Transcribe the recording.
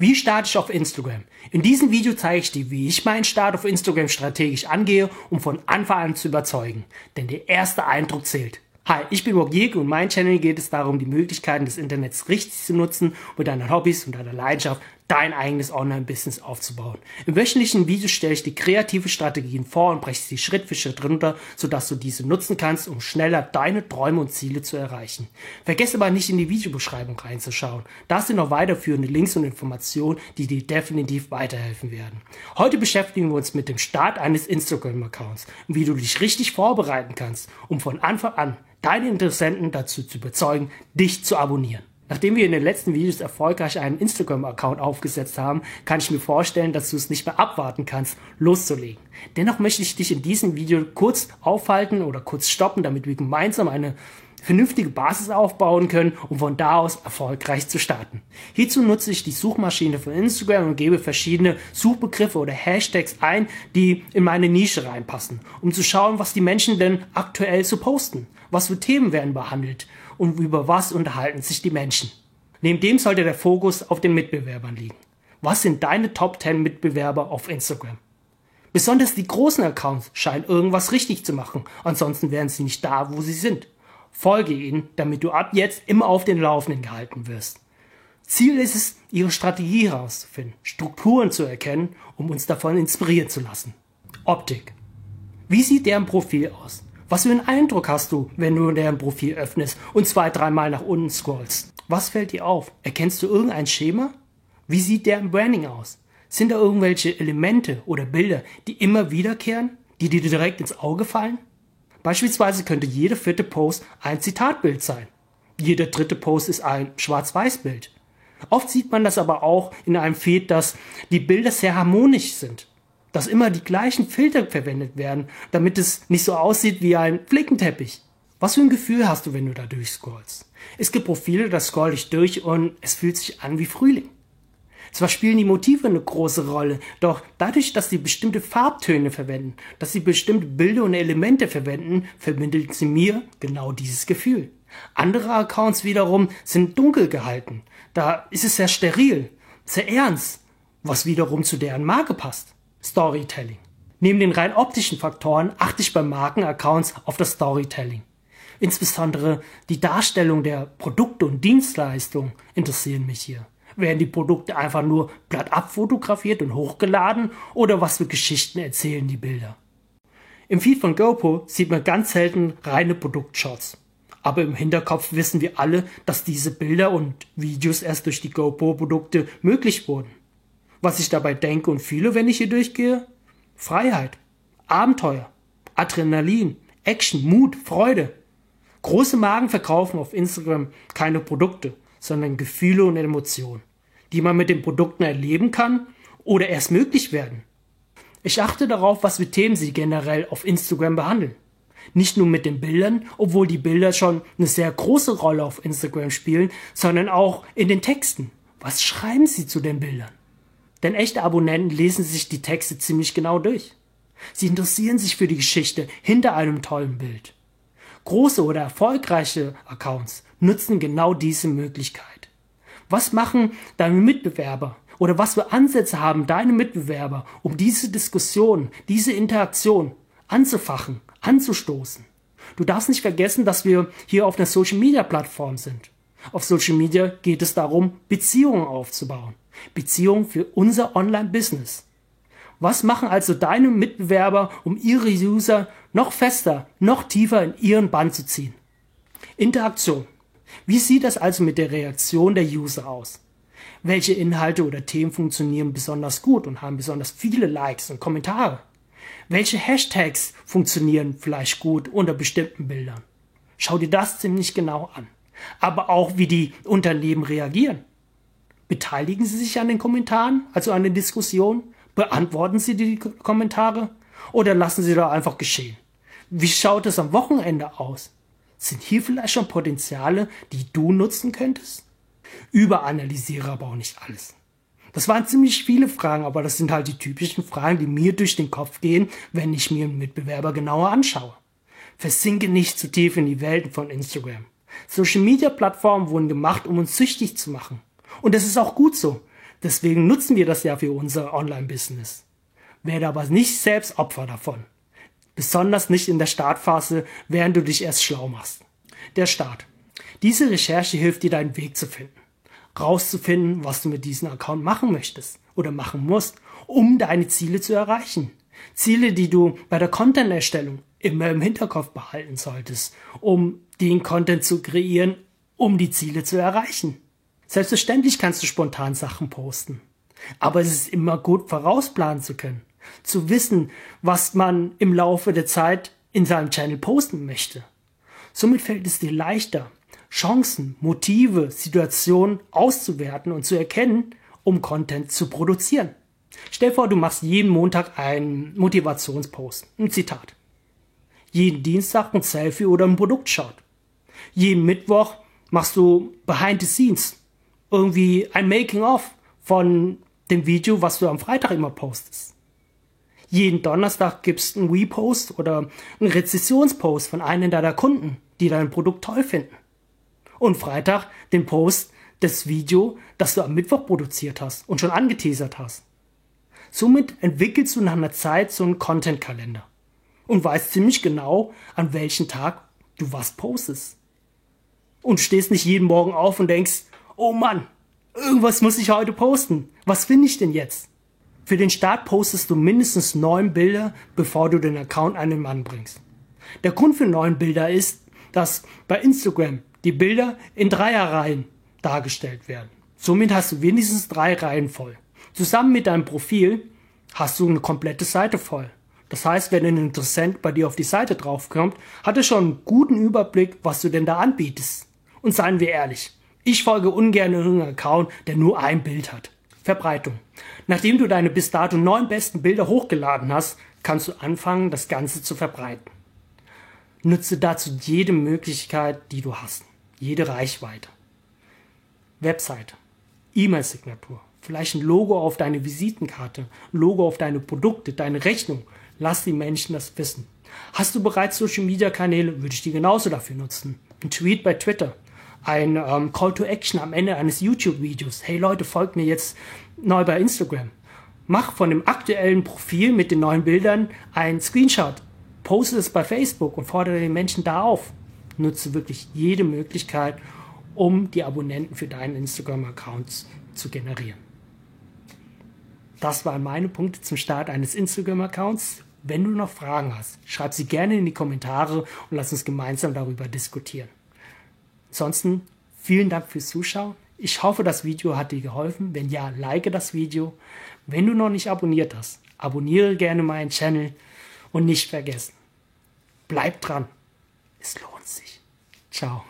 Wie starte ich auf Instagram? In diesem Video zeige ich dir, wie ich meinen Start auf Instagram strategisch angehe, um von Anfang an zu überzeugen. Denn der erste Eindruck zählt. Hi, ich bin Wogirk und mein Channel geht es darum, die Möglichkeiten des Internets richtig zu nutzen, mit deinen Hobbys und deiner Leidenschaft dein eigenes Online-Business aufzubauen. Im wöchentlichen Video stelle ich dir kreative Strategien vor und breche sie Schritt für Schritt runter, sodass du diese nutzen kannst, um schneller deine Träume und Ziele zu erreichen. Vergesse aber nicht in die Videobeschreibung reinzuschauen. Da sind noch weiterführende Links und Informationen, die dir definitiv weiterhelfen werden. Heute beschäftigen wir uns mit dem Start eines Instagram-Accounts und wie du dich richtig vorbereiten kannst, um von Anfang an deine Interessenten dazu zu überzeugen, dich zu abonnieren. Nachdem wir in den letzten Videos erfolgreich einen Instagram-Account aufgesetzt haben, kann ich mir vorstellen, dass du es nicht mehr abwarten kannst, loszulegen. Dennoch möchte ich dich in diesem Video kurz aufhalten oder kurz stoppen, damit wir gemeinsam eine vernünftige Basis aufbauen können, um von da aus erfolgreich zu starten. Hierzu nutze ich die Suchmaschine von Instagram und gebe verschiedene Suchbegriffe oder Hashtags ein, die in meine Nische reinpassen, um zu schauen, was die Menschen denn aktuell so posten. Was für Themen werden behandelt und über was unterhalten sich die Menschen. Neben dem sollte der Fokus auf den Mitbewerbern liegen. Was sind deine Top 10 Mitbewerber auf Instagram? Besonders die großen Accounts scheinen irgendwas richtig zu machen, ansonsten wären sie nicht da, wo sie sind. Folge ihnen, damit du ab jetzt immer auf den Laufenden gehalten wirst. Ziel ist es, ihre Strategie herauszufinden, Strukturen zu erkennen, um uns davon inspirieren zu lassen. Optik. Wie sieht deren Profil aus? Was für einen Eindruck hast du, wenn du deren Profil öffnest und zwei, dreimal nach unten scrollst? Was fällt dir auf? Erkennst du irgendein Schema? Wie sieht deren Branding aus? Sind da irgendwelche Elemente oder Bilder, die immer wiederkehren, die dir direkt ins Auge fallen? Beispielsweise könnte jeder vierte Post ein Zitatbild sein. Jeder dritte Post ist ein Schwarz-Weiß-Bild. Oft sieht man das aber auch in einem Feed, dass die Bilder sehr harmonisch sind dass immer die gleichen Filter verwendet werden, damit es nicht so aussieht wie ein Flickenteppich. Was für ein Gefühl hast du, wenn du da durchscrollst? Es gibt Profile, da scroll ich durch und es fühlt sich an wie Frühling. Zwar spielen die Motive eine große Rolle, doch dadurch, dass sie bestimmte Farbtöne verwenden, dass sie bestimmte Bilder und Elemente verwenden, vermitteln sie mir genau dieses Gefühl. Andere Accounts wiederum sind dunkel gehalten. Da ist es sehr steril, sehr ernst, was wiederum zu deren Marke passt. Storytelling. Neben den rein optischen Faktoren achte ich bei Markenaccounts auf das Storytelling. Insbesondere die Darstellung der Produkte und Dienstleistungen interessieren mich hier. Werden die Produkte einfach nur platt abfotografiert und hochgeladen oder was für Geschichten erzählen die Bilder? Im Feed von GoPro sieht man ganz selten reine Produktshots. Aber im Hinterkopf wissen wir alle, dass diese Bilder und Videos erst durch die GoPro-Produkte möglich wurden. Was ich dabei denke und fühle, wenn ich hier durchgehe? Freiheit, Abenteuer, Adrenalin, Action, Mut, Freude. Große Magen verkaufen auf Instagram keine Produkte, sondern Gefühle und Emotionen, die man mit den Produkten erleben kann oder erst möglich werden. Ich achte darauf, was für Themen sie generell auf Instagram behandeln. Nicht nur mit den Bildern, obwohl die Bilder schon eine sehr große Rolle auf Instagram spielen, sondern auch in den Texten. Was schreiben sie zu den Bildern? Denn echte Abonnenten lesen sich die Texte ziemlich genau durch. Sie interessieren sich für die Geschichte hinter einem tollen Bild. Große oder erfolgreiche Accounts nutzen genau diese Möglichkeit. Was machen deine Mitbewerber oder was für Ansätze haben deine Mitbewerber, um diese Diskussion, diese Interaktion anzufachen, anzustoßen? Du darfst nicht vergessen, dass wir hier auf einer Social Media Plattform sind. Auf Social Media geht es darum, Beziehungen aufzubauen. Beziehungen für unser Online-Business. Was machen also deine Mitbewerber, um ihre User noch fester, noch tiefer in ihren Bann zu ziehen? Interaktion. Wie sieht das also mit der Reaktion der User aus? Welche Inhalte oder Themen funktionieren besonders gut und haben besonders viele Likes und Kommentare? Welche Hashtags funktionieren vielleicht gut unter bestimmten Bildern? Schau dir das ziemlich genau an aber auch wie die Unternehmen reagieren. Beteiligen Sie sich an den Kommentaren, also an den Diskussionen? Beantworten Sie die Kommentare? Oder lassen Sie da einfach geschehen? Wie schaut es am Wochenende aus? Sind hier vielleicht schon Potenziale, die du nutzen könntest? Überanalysiere aber auch nicht alles. Das waren ziemlich viele Fragen, aber das sind halt die typischen Fragen, die mir durch den Kopf gehen, wenn ich mir einen Mitbewerber genauer anschaue. Versinke nicht zu tief in die Welten von Instagram. Social Media Plattformen wurden gemacht, um uns süchtig zu machen. Und das ist auch gut so. Deswegen nutzen wir das ja für unser Online-Business. Werde aber nicht selbst Opfer davon. Besonders nicht in der Startphase, während du dich erst schlau machst. Der Start. Diese Recherche hilft dir, deinen Weg zu finden. Rauszufinden, was du mit diesem Account machen möchtest oder machen musst, um deine Ziele zu erreichen. Ziele, die du bei der Content-Erstellung immer im Hinterkopf behalten solltest, um den Content zu kreieren, um die Ziele zu erreichen. Selbstverständlich kannst du spontan Sachen posten. Aber es ist immer gut vorausplanen zu können. Zu wissen, was man im Laufe der Zeit in seinem Channel posten möchte. Somit fällt es dir leichter, Chancen, Motive, Situationen auszuwerten und zu erkennen, um Content zu produzieren. Stell vor, du machst jeden Montag einen Motivationspost, ein Zitat. Jeden Dienstag ein Selfie oder ein Produktshot. Jeden Mittwoch machst du Behind the Scenes, irgendwie ein Making-of von dem Video, was du am Freitag immer postest. Jeden Donnerstag gibst du einen Repost oder einen Rezessionspost von einem deiner Kunden, die dein Produkt toll finden. Und Freitag den Post des Video, das du am Mittwoch produziert hast und schon angeteasert hast. Somit entwickelst du nach einer Zeit so einen Content-Kalender und weißt ziemlich genau, an welchem Tag du was postest. Und stehst nicht jeden Morgen auf und denkst, oh Mann, irgendwas muss ich heute posten. Was finde ich denn jetzt? Für den Start postest du mindestens neun Bilder, bevor du den Account an den Mann bringst. Der Grund für neun Bilder ist, dass bei Instagram die Bilder in Dreierreihen dargestellt werden. Somit hast du wenigstens drei Reihen voll. Zusammen mit deinem Profil hast du eine komplette Seite voll. Das heißt, wenn ein Interessent bei dir auf die Seite draufkommt, hat er schon einen guten Überblick, was du denn da anbietest. Und seien wir ehrlich, ich folge ungern irgendeinem Account, der nur ein Bild hat. Verbreitung. Nachdem du deine bis dato neun besten Bilder hochgeladen hast, kannst du anfangen, das Ganze zu verbreiten. Nutze dazu jede Möglichkeit, die du hast. Jede Reichweite. Webseite. E-Mail-Signatur. Vielleicht ein Logo auf deine Visitenkarte, Logo auf deine Produkte, deine Rechnung. Lass die Menschen das wissen. Hast du bereits Social Media Kanäle, würde ich die genauso dafür nutzen. Ein Tweet bei Twitter, ein ähm, Call to Action am Ende eines YouTube-Videos. Hey Leute, folgt mir jetzt neu bei Instagram. Mach von dem aktuellen Profil mit den neuen Bildern einen Screenshot. Poste es bei Facebook und fordere den Menschen da auf. Nutze wirklich jede Möglichkeit, um die Abonnenten für deinen Instagram-Account zu generieren. Das waren meine Punkte zum Start eines Instagram-Accounts. Wenn du noch Fragen hast, schreib sie gerne in die Kommentare und lass uns gemeinsam darüber diskutieren. Ansonsten vielen Dank fürs Zuschauen. Ich hoffe, das Video hat dir geholfen. Wenn ja, like das Video. Wenn du noch nicht abonniert hast, abonniere gerne meinen Channel und nicht vergessen, bleib dran. Es lohnt sich. Ciao.